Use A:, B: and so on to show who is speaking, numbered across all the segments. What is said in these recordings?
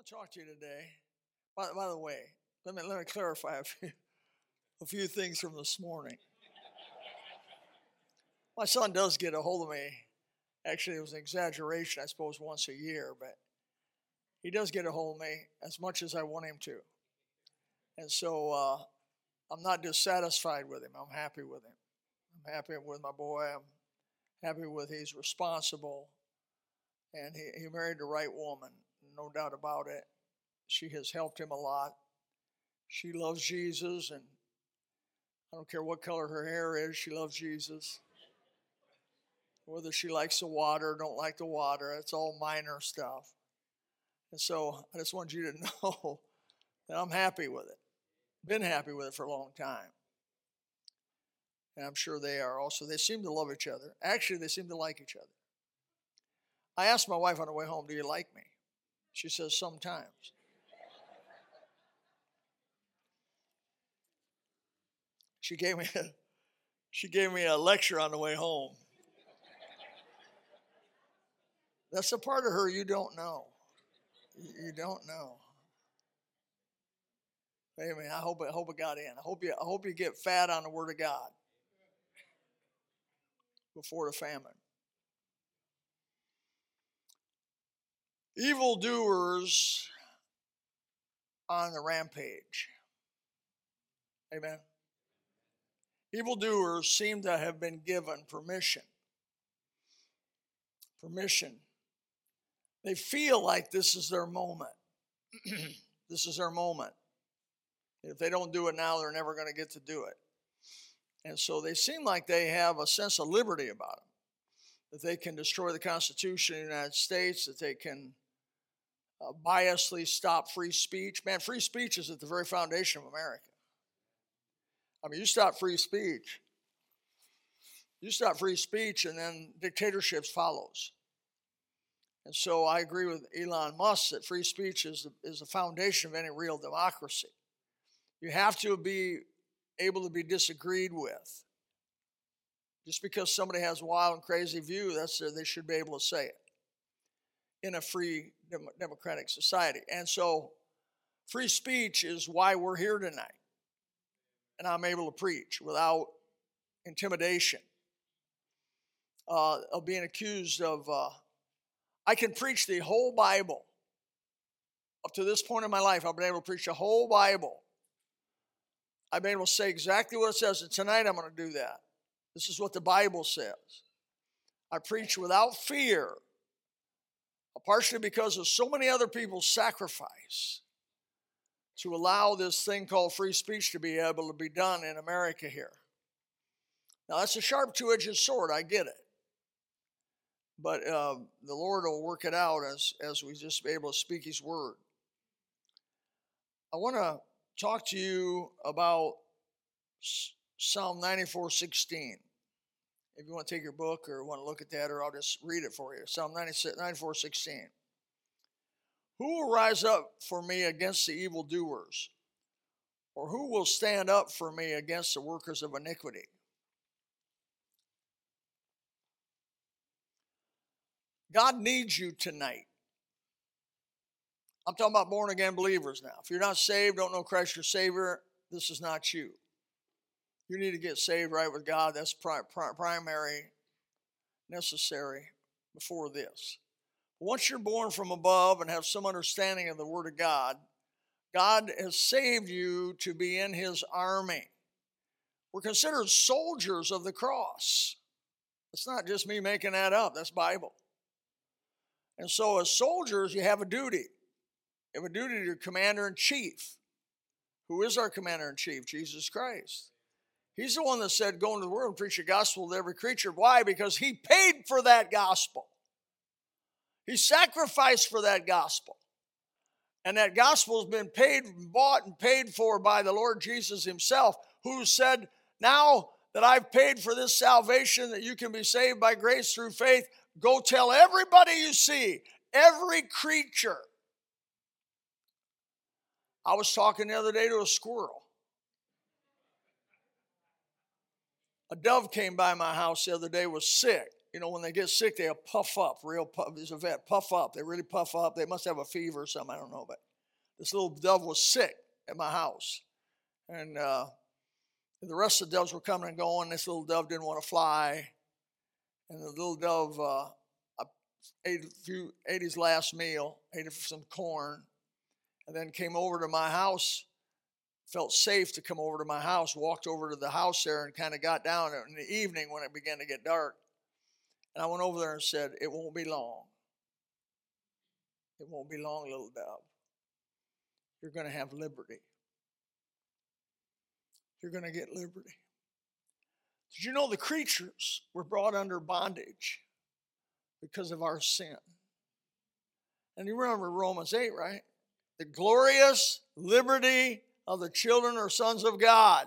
A: want to talk to you today. By, by the way, let me let me clarify a few, a few things from this morning. My son does get a hold of me. Actually, it was an exaggeration, I suppose, once a year, but he does get a hold of me as much as I want him to. And so uh, I'm not dissatisfied with him. I'm happy with him. I'm happy with my boy. I'm happy with he's responsible, and he, he married the right woman, no doubt about it. She has helped him a lot. She loves Jesus, and I don't care what color her hair is, she loves Jesus. Whether she likes the water or don't like the water, it's all minor stuff. And so I just want you to know that I'm happy with it. Been happy with it for a long time. And I'm sure they are also. They seem to love each other. Actually, they seem to like each other. I asked my wife on the way home, Do you like me? She says, Sometimes. She gave me a, she gave me a lecture on the way home. That's a part of her you don't know. You don't know. Amen. I hope I hope it got in. I hope you I hope you get fat on the Word of God before the famine. Evildoers on the rampage. Amen. Evildoers seem to have been given permission. Permission. They feel like this is their moment. this is their moment. If they don't do it now, they're never going to get to do it. And so they seem like they have a sense of liberty about them that they can destroy the Constitution of the United States, that they can uh, biasly stop free speech. Man, free speech is at the very foundation of America. I mean, you stop free speech, you stop free speech, and then dictatorships follows. And so I agree with Elon Musk that free speech is the, is the foundation of any real democracy. You have to be able to be disagreed with. Just because somebody has a wild and crazy view, that's they should be able to say it in a free democratic society. And so, free speech is why we're here tonight. And I'm able to preach without intimidation uh, of being accused of. Uh, I can preach the whole Bible. Up to this point in my life, I've been able to preach the whole Bible I've been able to say exactly what it says, and tonight I'm going to do that. This is what the Bible says. I preach without fear, partially because of so many other people's sacrifice to allow this thing called free speech to be able to be done in America here. Now, that's a sharp two edged sword, I get it. But uh, the Lord will work it out as, as we just be able to speak His word. I want to talk to you about Psalm 94 16. If you want to take your book or want to look at that, or I'll just read it for you. Psalm 94 16. Who will rise up for me against the evildoers? Or who will stand up for me against the workers of iniquity? God needs you tonight. I'm talking about born again believers now. If you're not saved, don't know Christ your Savior, this is not you. You need to get saved right with God. That's pri- pri- primary, necessary before this. Once you're born from above and have some understanding of the Word of God, God has saved you to be in His army. We're considered soldiers of the cross. It's not just me making that up, that's Bible. And so, as soldiers, you have a duty. You have a duty to your commander in chief. Who is our commander in chief? Jesus Christ. He's the one that said, Go into the world and preach the gospel to every creature. Why? Because he paid for that gospel. He sacrificed for that gospel. And that gospel has been paid, bought, and paid for by the Lord Jesus Himself, who said, Now that I've paid for this salvation, that you can be saved by grace through faith, go tell everybody you see, every creature, I was talking the other day to a squirrel. A dove came by my house the other day, was sick. you know, when they get sick, they puff up, real puff. There's a vet, puff up. They really puff up. They must have a fever or something. I don't know. But this little dove was sick at my house. And uh, the rest of the doves were coming and going. This little dove didn't want to fly. And the little dove uh, ate, few, ate his last meal, ate some corn, and then came over to my house felt safe to come over to my house, walked over to the house there and kind of got down in the evening when it began to get dark. And I went over there and said, It won't be long. It won't be long, little dove. You're going to have liberty. You're going to get liberty. Did you know the creatures were brought under bondage because of our sin? And you remember Romans 8, right? The glorious liberty of the children or sons of God.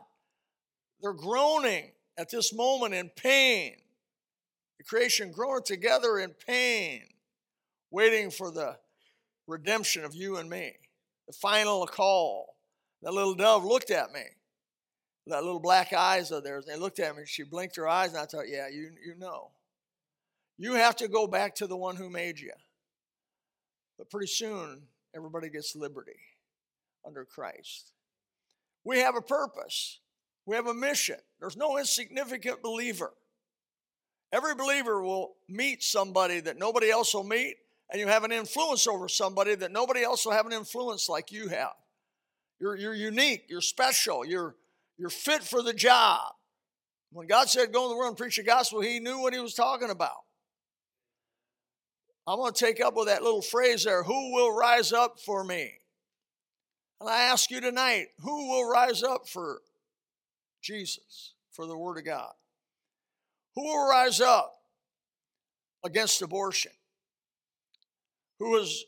A: They're groaning at this moment in pain. The creation groaning together in pain, waiting for the redemption of you and me. The final call. That little dove looked at me. That little black eyes of theirs, they looked at me. She blinked her eyes, and I thought, yeah, you, you know. You have to go back to the one who made you. But pretty soon, everybody gets liberty under Christ. We have a purpose, we have a mission. There's no insignificant believer. Every believer will meet somebody that nobody else will meet, and you have an influence over somebody that nobody else will have an influence like you have. You're, you're unique, you're special, you're, you're fit for the job. When God said, Go in the world and preach the gospel, He knew what He was talking about. I'm going to take up with that little phrase there who will rise up for me? And I ask you tonight who will rise up for Jesus, for the Word of God? Who will rise up against abortion? Who has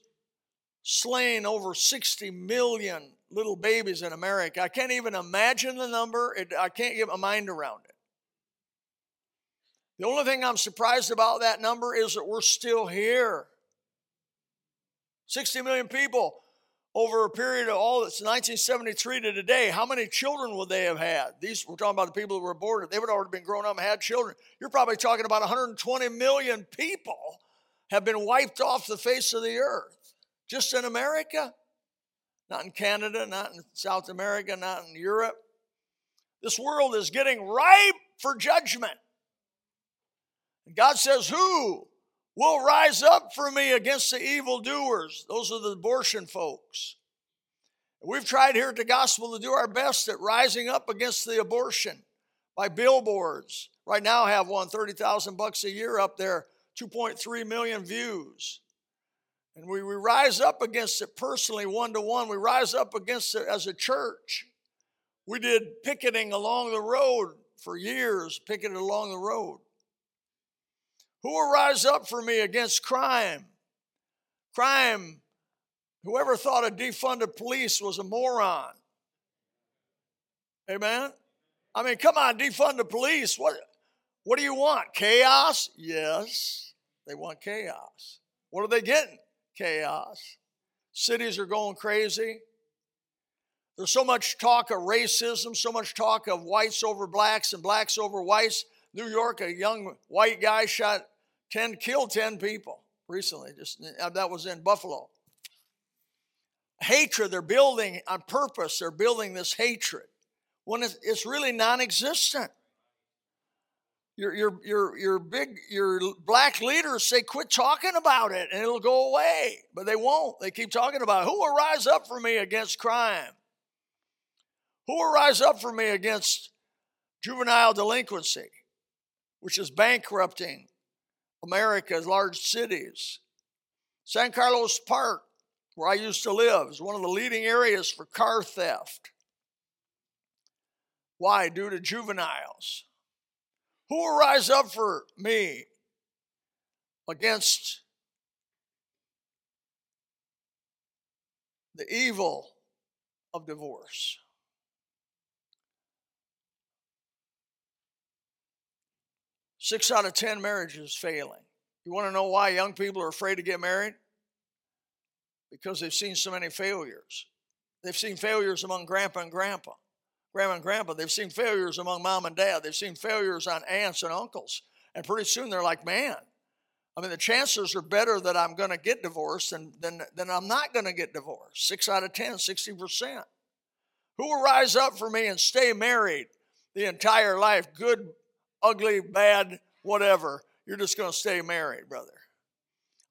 A: slain over 60 million little babies in America? I can't even imagine the number, it, I can't get my mind around it. The only thing I'm surprised about that number is that we're still here. 60 million people over a period of all that's 1973 to today, how many children would they have had? These we're talking about the people that were aborted. They would have already been grown up and had children. You're probably talking about 120 million people have been wiped off the face of the earth. Just in America. Not in Canada, not in South America, not in Europe. This world is getting ripe for judgment. God says, Who will rise up for me against the evildoers. Those are the abortion folks. We've tried here at the gospel to do our best at rising up against the abortion by billboards. Right now I have one 30,000 bucks a year up there, 2.3 million views. And we, we rise up against it personally, one to one. We rise up against it as a church. We did picketing along the road for years, picketed along the road. Who will rise up for me against crime? Crime, whoever thought a defunded police was a moron. Amen? I mean, come on, defund the police. What, what do you want? Chaos? Yes, they want chaos. What are they getting? Chaos. Cities are going crazy. There's so much talk of racism, so much talk of whites over blacks and blacks over whites. New York, a young white guy shot 10 killed 10 people recently. Just uh, that was in Buffalo. Hatred, they're building on purpose, they're building this hatred when it's, really non-existent. Your, your, your, your big your black leaders say quit talking about it and it'll go away but they won't they keep talking about it. who will rise up for me against crime who will rise up for me against juvenile delinquency which is bankrupting America's large cities. San Carlos Park, where I used to live, is one of the leading areas for car theft. Why? Due to juveniles. Who will rise up for me against the evil of divorce? Six out of 10 marriages failing. You want to know why young people are afraid to get married? Because they've seen so many failures. They've seen failures among grandpa and grandpa, grandma and grandpa. They've seen failures among mom and dad. They've seen failures on aunts and uncles. And pretty soon they're like, man, I mean, the chances are better that I'm going to get divorced than, than, than I'm not going to get divorced. Six out of 10, 60%. Who will rise up for me and stay married the entire life? Good, ugly, bad, whatever. You're just going to stay married, brother.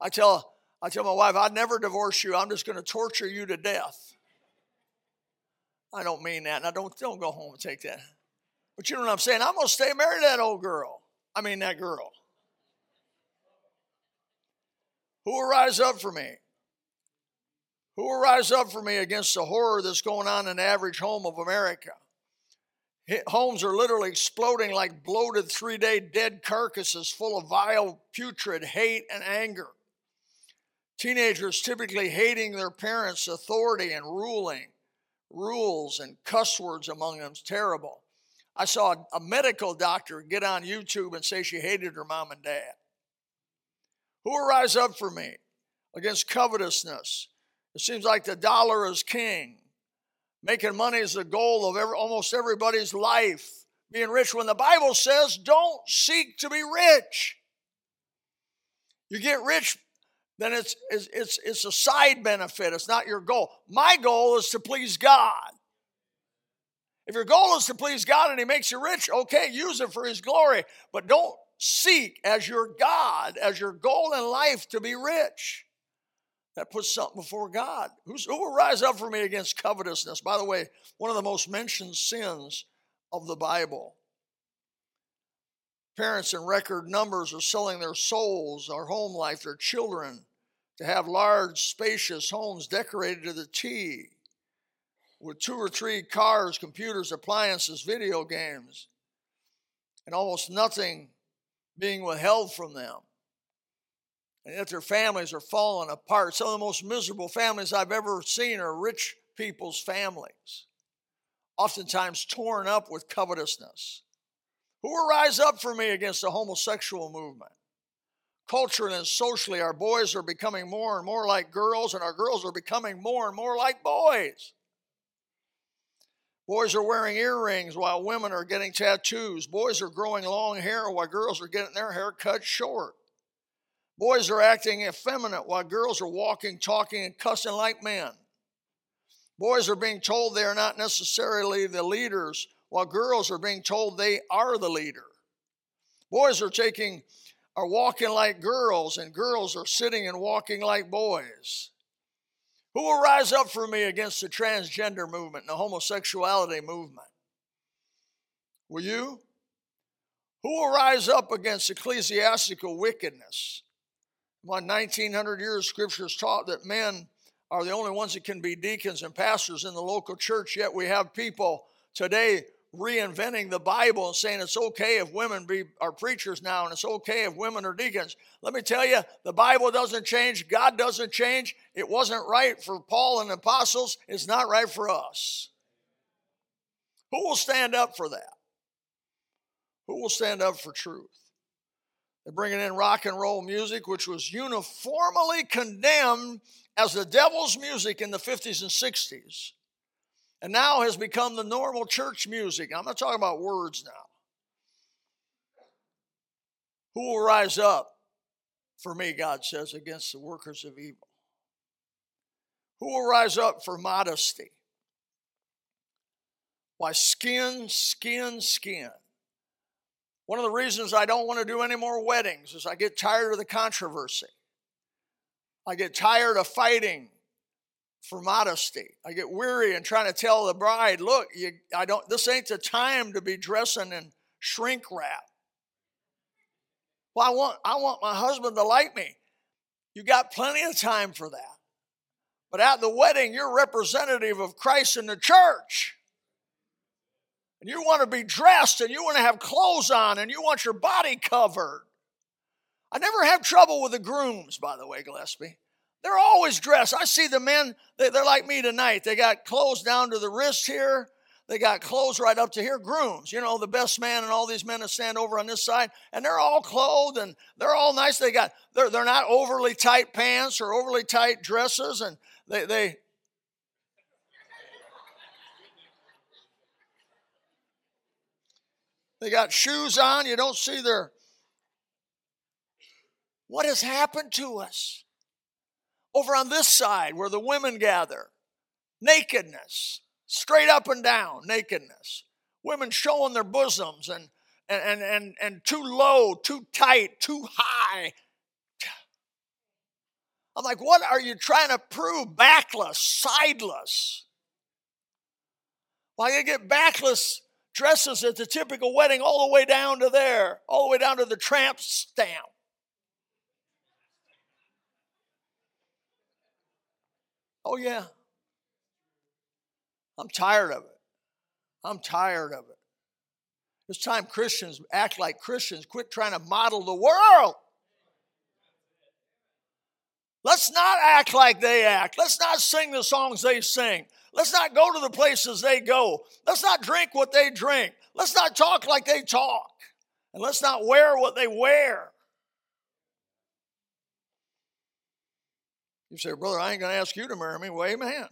A: I tell, I tell my wife, I'd never divorce you. I'm just going to torture you to death. I don't mean that. And I don't, don't go home and take that. But you know what I'm saying? I'm going to stay married to that old girl. I mean, that girl. Who will rise up for me? Who will rise up for me against the horror that's going on in the average home of America? Homes are literally exploding like bloated three day dead carcasses full of vile, putrid hate and anger. Teenagers typically hating their parents' authority and ruling, rules and cuss words among them is terrible. I saw a medical doctor get on YouTube and say she hated her mom and dad. Who will rise up for me against covetousness? It seems like the dollar is king. Making money is the goal of every, almost everybody's life. Being rich when the Bible says, don't seek to be rich. You get rich, then it's, it's, it's, it's a side benefit, it's not your goal. My goal is to please God. If your goal is to please God and He makes you rich, okay, use it for His glory, but don't seek as your God, as your goal in life to be rich. That puts something before God. Who's, who will rise up for me against covetousness? By the way, one of the most mentioned sins of the Bible. Parents in record numbers are selling their souls, their home life, their children to have large, spacious homes decorated to the T with two or three cars, computers, appliances, video games, and almost nothing being withheld from them. And yet their families are falling apart. Some of the most miserable families I've ever seen are rich people's families, oftentimes torn up with covetousness. Who will rise up for me against the homosexual movement? Culturally and socially, our boys are becoming more and more like girls, and our girls are becoming more and more like boys. Boys are wearing earrings while women are getting tattoos. Boys are growing long hair while girls are getting their hair cut short. Boys are acting effeminate while girls are walking, talking, and cussing like men. Boys are being told they are not necessarily the leaders while girls are being told they are the leader. Boys are taking are walking like girls and girls are sitting and walking like boys. Who will rise up for me against the transgender movement and the homosexuality movement? Will you? Who will rise up against ecclesiastical wickedness? About 1900 years, scriptures taught that men are the only ones that can be deacons and pastors in the local church, yet we have people today reinventing the Bible and saying it's okay if women be are preachers now and it's okay if women are deacons. Let me tell you, the Bible doesn't change, God doesn't change. It wasn't right for Paul and the apostles, it's not right for us. Who will stand up for that? Who will stand up for truth? They're bringing in rock and roll music, which was uniformly condemned as the devil's music in the 50s and 60s and now has become the normal church music. I'm not talking about words now. Who will rise up for me, God says, against the workers of evil? Who will rise up for modesty? Why, skin, skin, skin. One of the reasons I don't want to do any more weddings is I get tired of the controversy. I get tired of fighting for modesty. I get weary and trying to tell the bride, look, you, I don't, this ain't the time to be dressing in shrink wrap. Well, I want, I want my husband to like me. You got plenty of time for that. But at the wedding, you're representative of Christ in the church. And you want to be dressed and you want to have clothes on and you want your body covered. I never have trouble with the grooms, by the way, Gillespie. They're always dressed. I see the men, they're like me tonight. They got clothes down to the wrist here. They got clothes right up to here, grooms, you know, the best man and all these men that stand over on this side, and they're all clothed and they're all nice. They got they're they're not overly tight pants or overly tight dresses, and they they they got shoes on. You don't see their what has happened to us? Over on this side, where the women gather, nakedness, straight up and down, nakedness. Women showing their bosoms and and and and, too low, too tight, too high. I'm like, what are you trying to prove? Backless, sideless. Why well, you get backless dresses at the typical wedding all the way down to there, all the way down to the tramp stamp. Oh, yeah. I'm tired of it. I'm tired of it. It's time Christians act like Christians, quit trying to model the world. Let's not act like they act. Let's not sing the songs they sing. Let's not go to the places they go. Let's not drink what they drink. Let's not talk like they talk. And let's not wear what they wear. You say, Brother, I ain't going to ask you to marry me. Well, amen.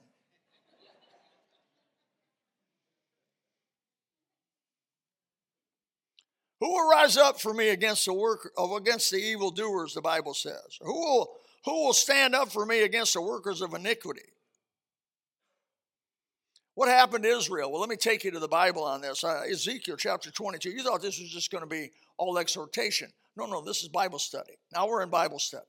A: Who will rise up for me against the work of against the evildoers, the Bible says? Who will, who will stand up for me against the workers of iniquity? What happened to Israel? Well, let me take you to the Bible on this. Uh, Ezekiel chapter 22. You thought this was just going to be all exhortation. No, no, this is Bible study. Now we're in Bible study.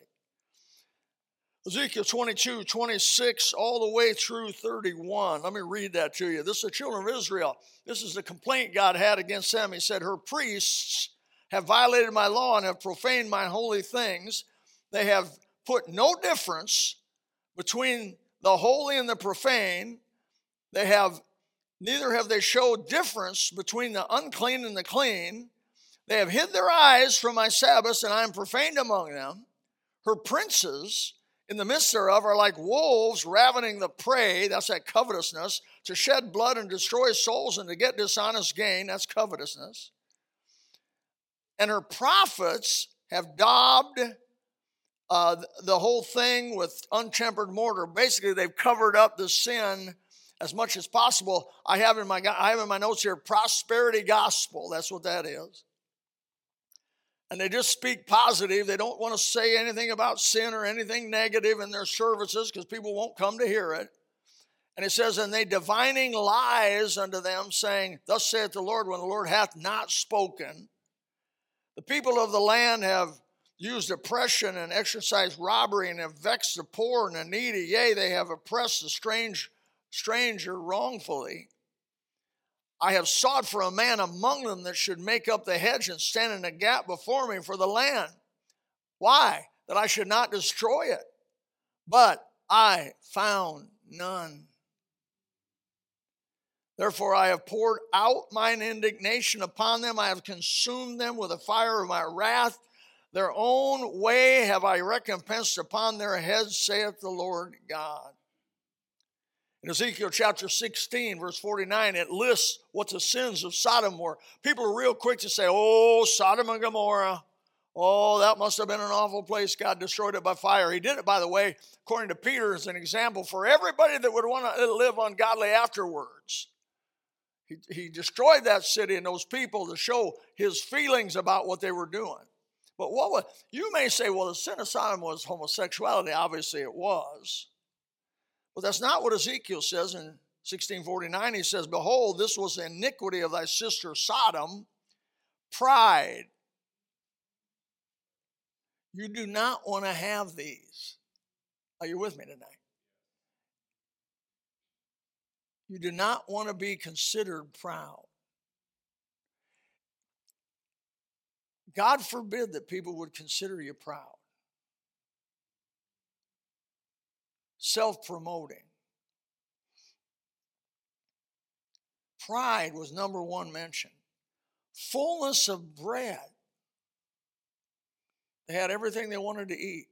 A: Ezekiel 22, 26, all the way through 31. Let me read that to you. This is the children of Israel. This is the complaint God had against them. He said, Her priests have violated my law and have profaned my holy things. They have put no difference between the holy and the profane. They have neither have they showed difference between the unclean and the clean. They have hid their eyes from my Sabbaths, and I am profaned among them. Her princes in the midst thereof are like wolves ravening the prey, that's that covetousness, to shed blood and destroy souls and to get dishonest gain, that's covetousness. And her prophets have daubed uh, the whole thing with untempered mortar. Basically, they've covered up the sin as much as possible. I have in my I have in my notes here prosperity gospel. That's what that is and they just speak positive. They don't want to say anything about sin or anything negative in their services because people won't come to hear it. And it says, And they divining lies unto them, saying, Thus saith the Lord, when the Lord hath not spoken. The people of the land have used oppression and exercised robbery and have vexed the poor and the needy. Yea, they have oppressed the strange stranger wrongfully. I have sought for a man among them that should make up the hedge and stand in the gap before me for the land. Why? That I should not destroy it. But I found none. Therefore, I have poured out mine indignation upon them. I have consumed them with the fire of my wrath. Their own way have I recompensed upon their heads, saith the Lord God. In Ezekiel chapter 16, verse 49, it lists what the sins of Sodom were. People are real quick to say, oh, Sodom and Gomorrah. Oh, that must have been an awful place. God destroyed it by fire. He did it, by the way, according to Peter, as an example for everybody that would want to live ungodly afterwards. He, he destroyed that city and those people to show his feelings about what they were doing. But what was, you may say, well, the sin of Sodom was homosexuality. Obviously, it was. Well, that's not what Ezekiel says in 1649. He says, Behold, this was the iniquity of thy sister Sodom, pride. You do not want to have these. Are you with me tonight? You do not want to be considered proud. God forbid that people would consider you proud. self promoting. Pride was number one mentioned. Fullness of bread. They had everything they wanted to eat.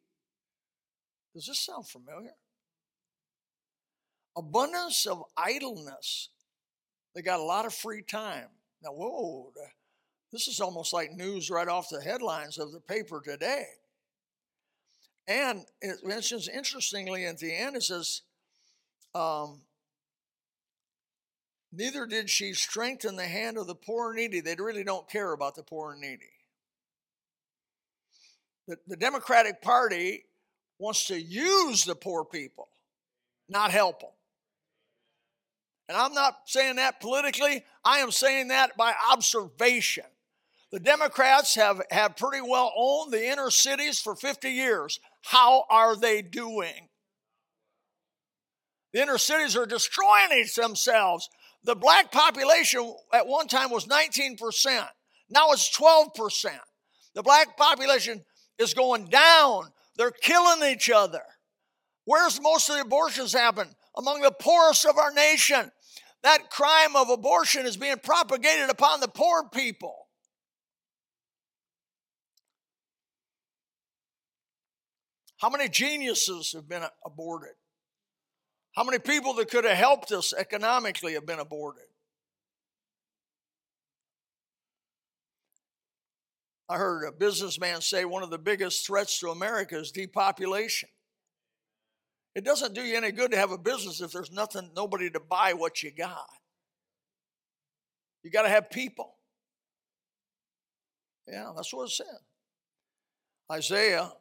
A: Does this sound familiar? Abundance of idleness. They got a lot of free time. Now, whoa, this is almost like news right off the headlines of the paper today. And it mentions interestingly at the end, it says, um, Neither did she strengthen the hand of the poor and needy. They really don't care about the poor and needy. The, the Democratic Party wants to use the poor people, not help them. And I'm not saying that politically, I am saying that by observation. The Democrats have, have pretty well owned the inner cities for 50 years. How are they doing? The inner cities are destroying themselves. The black population at one time was 19%. Now it's 12%. The black population is going down. They're killing each other. Where's most of the abortions happen? Among the poorest of our nation. That crime of abortion is being propagated upon the poor people. How many geniuses have been aborted? How many people that could have helped us economically have been aborted? I heard a businessman say one of the biggest threats to America is depopulation. It doesn't do you any good to have a business if there's nothing, nobody to buy what you got. You got to have people. Yeah, that's what it said. Isaiah,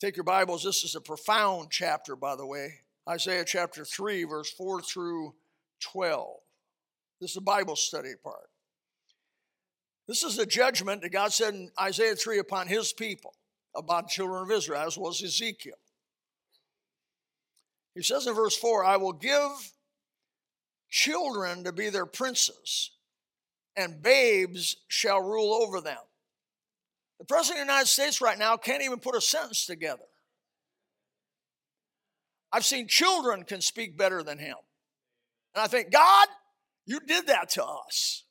A: take your Bibles. This is a profound chapter, by the way. Isaiah chapter 3, verse 4 through 12. This is a Bible study part. This is the judgment that God said in Isaiah 3 upon his people, about the children of Israel, as was Ezekiel. He says in verse 4 I will give children to be their princes, and babes shall rule over them. The President of the United States right now can't even put a sentence together. I've seen children can speak better than him. And I think, God, you did that to us.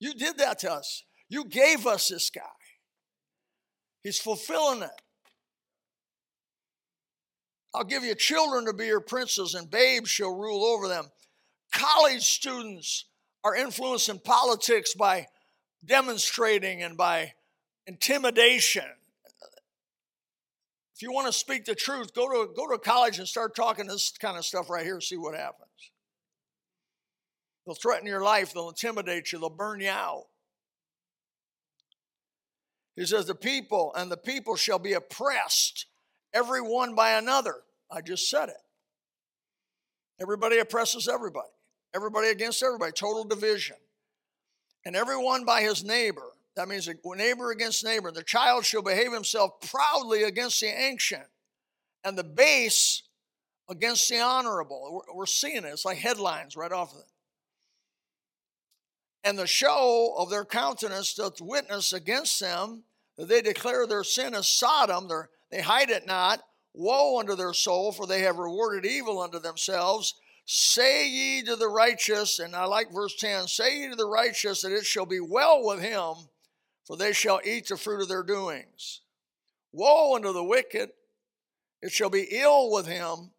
A: You did that to us. You gave us this guy. He's fulfilling it. I'll give you children to be your princes, and babes shall rule over them. College students are influencing politics by demonstrating and by intimidation. If you want to speak the truth, go to, go to college and start talking this kind of stuff right here, see what happens. They'll threaten your life, they'll intimidate you, they'll burn you out. He says, The people and the people shall be oppressed, every one by another. I just said it. Everybody oppresses everybody, everybody against everybody, total division. And everyone by his neighbor. That means a neighbor against neighbor. The child shall behave himself proudly against the ancient, and the base against the honorable. We're seeing it. It's like headlines right off of it and the show of their countenance doth witness against them that they declare their sin as Sodom, they hide it not. Woe unto their soul, for they have rewarded evil unto themselves. Say ye to the righteous, and I like verse 10 say ye to the righteous that it shall be well with him, for they shall eat the fruit of their doings. Woe unto the wicked, it shall be ill with him,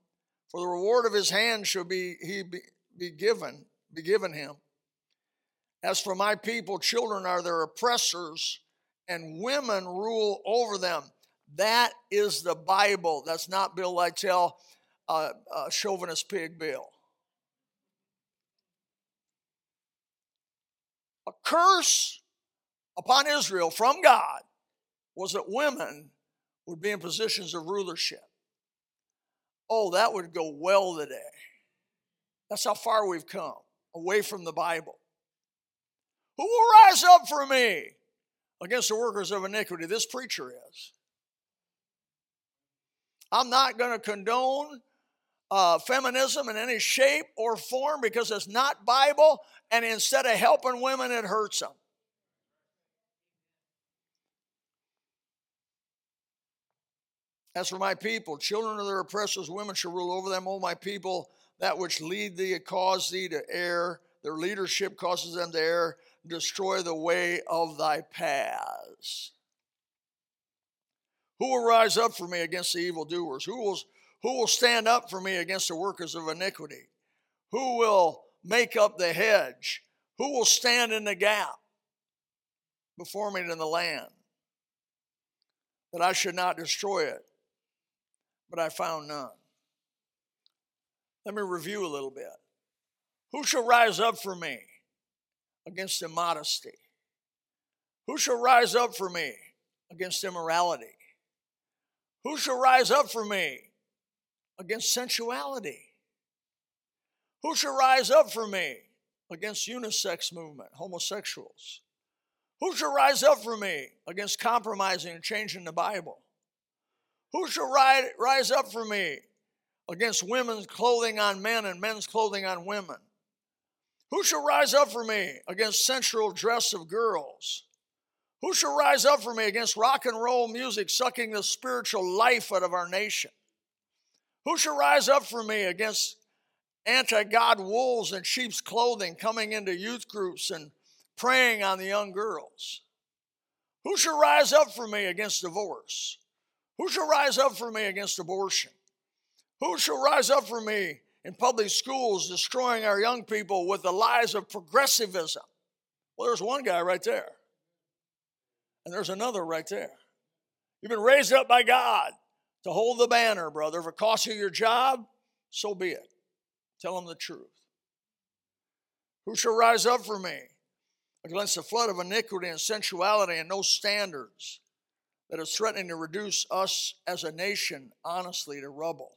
A: for the reward of his hand shall be he be, be given, be given him. As for my people, children are their oppressors, and women rule over them. That is the Bible. That's not Bill Lytle, uh, uh, chauvinist pig Bill. A curse upon Israel from God was that women would be in positions of rulership. Oh, that would go well today. That's how far we've come away from the Bible. Who will rise up for me against the workers of iniquity? This preacher is. I'm not going to condone uh, feminism in any shape or form because it's not Bible, and instead of helping women, it hurts them. As for my people, children of their oppressors, women shall rule over them. O my people, that which lead thee cause thee to err. Their leadership causes them to err destroy the way of thy paths. Who will rise up for me against the evildoers? Who will, who will stand up for me against the workers of iniquity? Who will make up the hedge? Who will stand in the gap before me in the land? That I should not destroy it, but I found none. Let me review a little bit. Who shall rise up for me? against immodesty? Who shall rise up for me against immorality? Who shall rise up for me against sensuality? Who shall rise up for me against unisex movement, homosexuals? Who shall rise up for me against compromising and changing the Bible? Who shall rise up for me against women's clothing on men and men's clothing on women? Who shall rise up for me against sensual dress of girls? Who shall rise up for me against rock and roll music sucking the spiritual life out of our nation? Who shall rise up for me against anti God wolves in sheep's clothing coming into youth groups and preying on the young girls? Who shall rise up for me against divorce? Who shall rise up for me against abortion? Who shall rise up for me in public schools destroying our young people with the lies of progressivism? Well, there's one guy right there. And there's another right there. You've been raised up by God to hold the banner, brother. If it costs you your job, so be it. Tell them the truth. Who shall rise up for me against the flood of iniquity and sensuality and no standards that is threatening to reduce us as a nation honestly to rubble?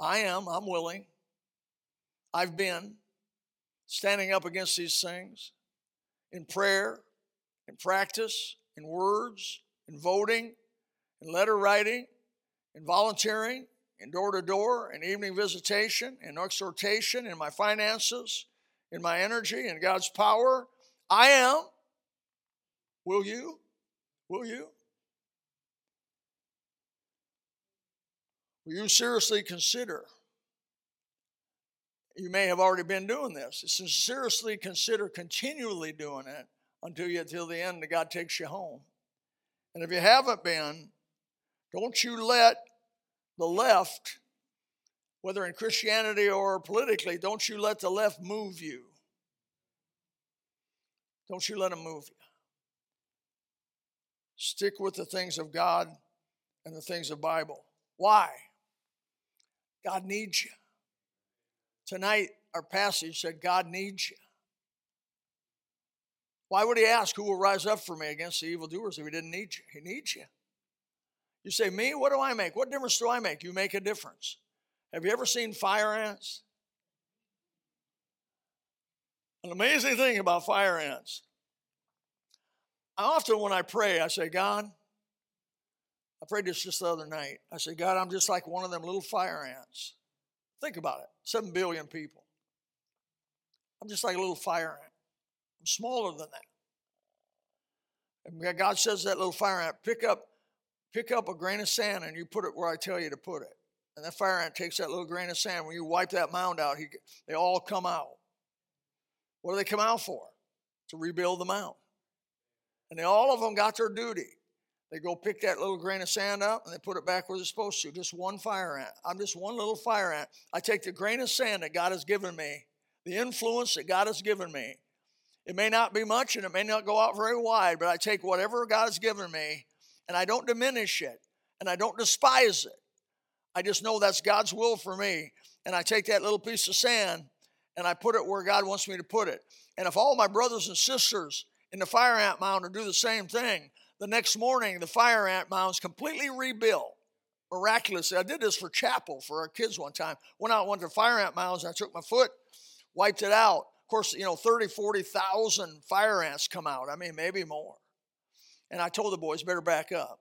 A: I am, I'm willing. I've been standing up against these things in prayer, in practice, in words, in voting, in letter writing, in volunteering, in door to door, in evening visitation, in exhortation, in my finances, in my energy, in God's power. I am. Will you? Will you? Will you seriously consider? You may have already been doing this. Seriously consider continually doing it until you until the end that God takes you home. And if you haven't been, don't you let the left, whether in Christianity or politically, don't you let the left move you. Don't you let them move you. Stick with the things of God and the things of Bible. Why? God needs you. Tonight, our passage said, God needs you. Why would he ask who will rise up for me against the evildoers if he didn't need you? He needs you. You say, Me? What do I make? What difference do I make? You make a difference. Have you ever seen fire ants? An amazing thing about fire ants. I often, when I pray, I say, God, I prayed this just the other night. I said, God, I'm just like one of them little fire ants. Think about it 7 billion people. I'm just like a little fire ant. I'm smaller than that. And God says that little fire ant, pick up, pick up a grain of sand and you put it where I tell you to put it. And that fire ant takes that little grain of sand. When you wipe that mound out, he, they all come out. What do they come out for? To rebuild the mound. And they, all of them got their duty. They go pick that little grain of sand up and they put it back where they're supposed to. Just one fire ant. I'm just one little fire ant. I take the grain of sand that God has given me, the influence that God has given me. It may not be much and it may not go out very wide, but I take whatever God has given me and I don't diminish it and I don't despise it. I just know that's God's will for me. And I take that little piece of sand and I put it where God wants me to put it. And if all my brothers and sisters in the fire ant mound will do the same thing, the next morning, the fire ant mound's completely rebuilt. Miraculously, I did this for chapel for our kids one time. Went out, went to fire ant mounds, I took my foot, wiped it out. Of course, you know, 30, 40,000 fire ants come out. I mean, maybe more. And I told the boys, better back up.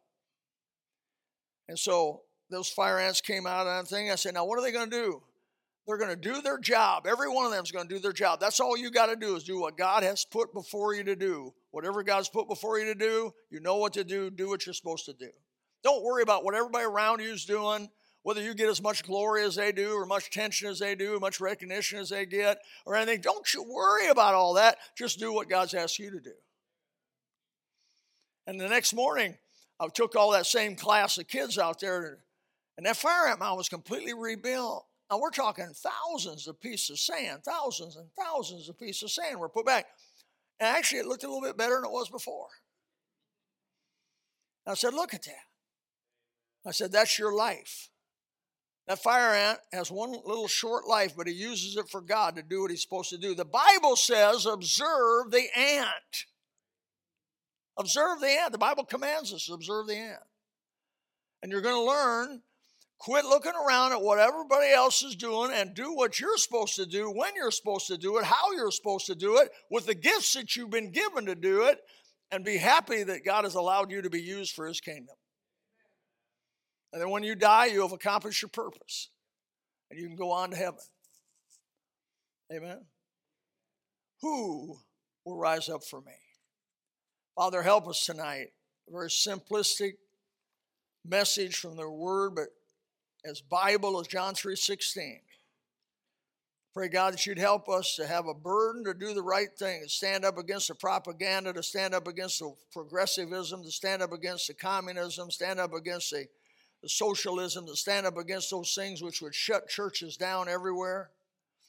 A: And so those fire ants came out and thing. I said, now what are they going to do? They're going to do their job. Every one of them is going to do their job. That's all you got to do is do what God has put before you to do. Whatever God's put before you to do, you know what to do. Do what you're supposed to do. Don't worry about what everybody around you is doing, whether you get as much glory as they do, or much attention as they do, much recognition as they get, or anything. Don't you worry about all that. Just do what God's asked you to do. And the next morning, I took all that same class of kids out there, and that fire ant mound was completely rebuilt. Now we're talking thousands of pieces of sand, thousands and thousands of pieces of sand were put back. And actually, it looked a little bit better than it was before. And I said, Look at that. I said, That's your life. That fire ant has one little short life, but he uses it for God to do what he's supposed to do. The Bible says, Observe the ant. Observe the ant. The Bible commands us to observe the ant. And you're going to learn quit looking around at what everybody else is doing and do what you're supposed to do when you're supposed to do it, how you're supposed to do it, with the gifts that you've been given to do it, and be happy that God has allowed you to be used for his kingdom. And then when you die, you have accomplished your purpose and you can go on to heaven. Amen. Who will rise up for me? Father, help us tonight. A very simplistic message from their word, but as Bible as John 3:16. Pray God that you'd help us to have a burden to do the right thing, to stand up against the propaganda, to stand up against the progressivism, to stand up against the communism, stand up against the, the socialism, to stand up against those things which would shut churches down everywhere,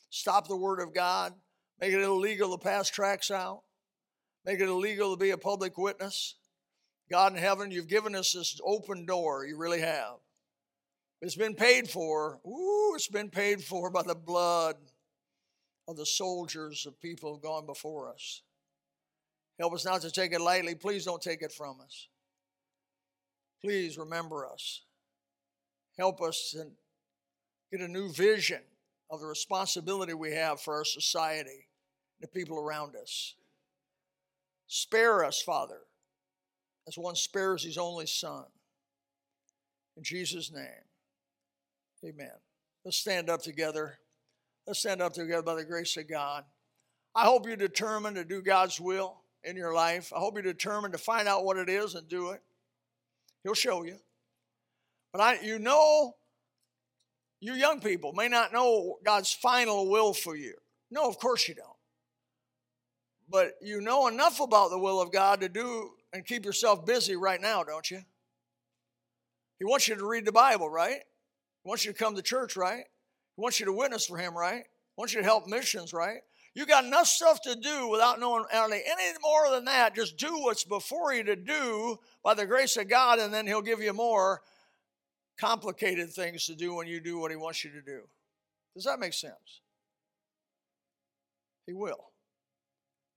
A: stop the word of God, make it illegal to pass tracts out, make it illegal to be a public witness. God in heaven, you've given us this open door. You really have. It's been paid for. Ooh, it's been paid for by the blood of the soldiers of people who have gone before us. Help us not to take it lightly. Please don't take it from us. Please remember us. Help us to get a new vision of the responsibility we have for our society, the people around us. Spare us, Father, as one spares his only Son. In Jesus' name, amen. Let's stand up together. Let's stand up together by the grace of God. I hope you're determined to do God's will in your life. I hope you're determined to find out what it is and do it. He'll show you. But I, you know, you young people may not know God's final will for you. No, of course you don't but you know enough about the will of God to do and keep yourself busy right now, don't you? He wants you to read the Bible, right? He wants you to come to church, right? He wants you to witness for Him, right? He wants you to help missions, right? You got enough stuff to do without knowing any more than that. Just do what's before you to do by the grace of God, and then He'll give you more complicated things to do when you do what He wants you to do. Does that make sense? He will.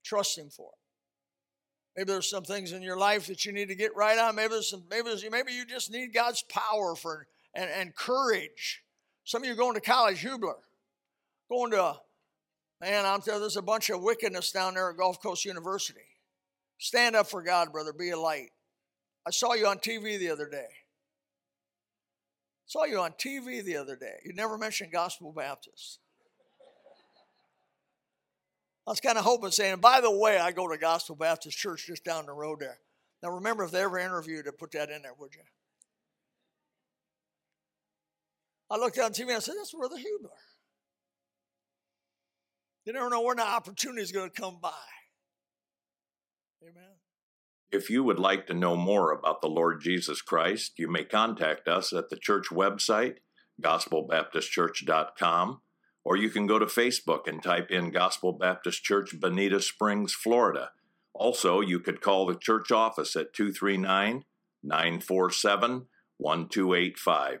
A: Trust Him for it. Maybe there's some things in your life that you need to get right on. Maybe there's some, maybe there's, maybe you just need God's power for and, and courage. Some of you going to college, Hubler, going to man. I'm telling there's a bunch of wickedness down there at Gulf Coast University. Stand up for God, brother. Be a light. I saw you on TV the other day. Saw you on TV the other day. You never mentioned Gospel Baptist. I was kind of hoping, saying, by the way, I go to Gospel Baptist Church just down the road there. Now, remember, if they ever interviewed to put that in there, would you? I looked on TV and I said, that's Brother Hubler. You never know when the opportunity is going to come by. Amen.
B: If you would like to know more about the Lord Jesus Christ, you may contact us at the church website, gospelbaptistchurch.com or you can go to Facebook and type in Gospel Baptist Church, Bonita Springs, Florida. Also, you could call the church office at 239 947 1285.